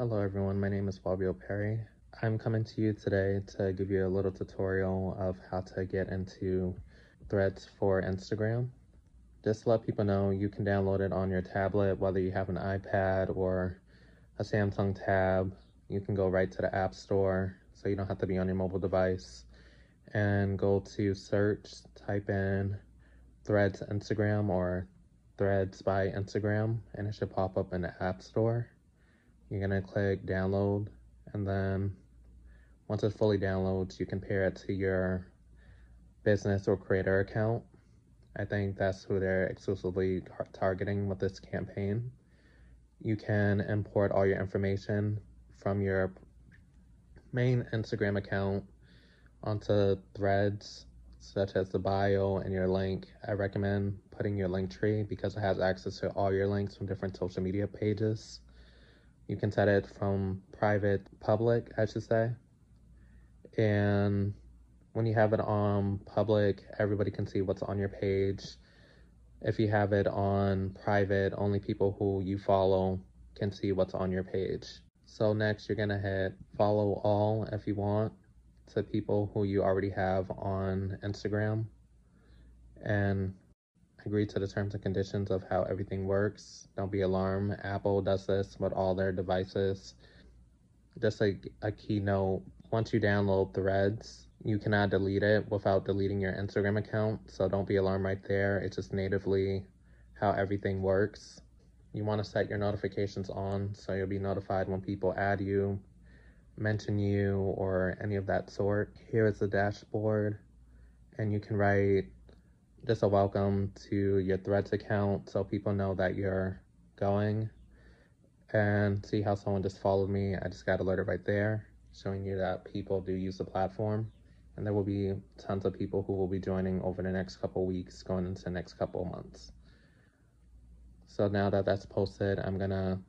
Hello everyone, my name is Fabio Perry. I'm coming to you today to give you a little tutorial of how to get into threads for Instagram. Just to let people know, you can download it on your tablet, whether you have an iPad or a Samsung tab. You can go right to the App Store, so you don't have to be on your mobile device. And go to search, type in Threads Instagram or Threads by Instagram, and it should pop up in the App Store you're gonna click download and then once it fully downloads you can pair it to your business or creator account I think that's who they're exclusively targeting with this campaign you can import all your information from your main Instagram account onto threads such as the bio and your link. I recommend putting your Linktree because it has access to all your links from different social media pages. You can set it from private public, I should say. And when you have it on public, everybody can see what's on your page. If you have it on private, only people who you follow can see what's on your page. So next you're gonna hit follow all if you want to people who you already have on Instagram. And agree to the terms and conditions of how everything works. Don't be alarmed. Apple does this with all their devices. Just like a keynote, once you download Threads, you cannot delete it without deleting your Instagram account. So don't be alarmed right there. It's just natively how everything works. You want to set your notifications on so you'll be notified when people add you, mention you, or any of that sort. Here is the dashboard, and you can write just a welcome to your threads account so people know that you're going. And see how someone just followed me. I just got alerted right there showing you that people do use the platform. And there will be tons of people who will be joining over the next couple weeks going into the next couple months. So now that that's posted i'm gonna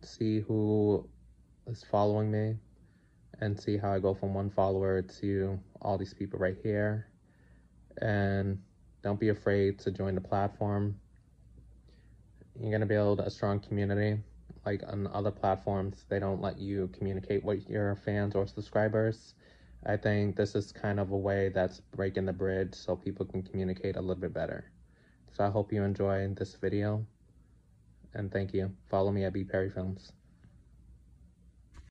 see who is following me and see how i go from one follower to all these people right here. And don't be afraid to join the platform. You're going to build a strong community. Like on other platforms, they don't let you communicate with your fans or subscribers. I think this is kind of a way that's breaking the bridge so people can communicate a little bit better. So I hope you enjoy this video and thank you. Follow me at B Perry Films.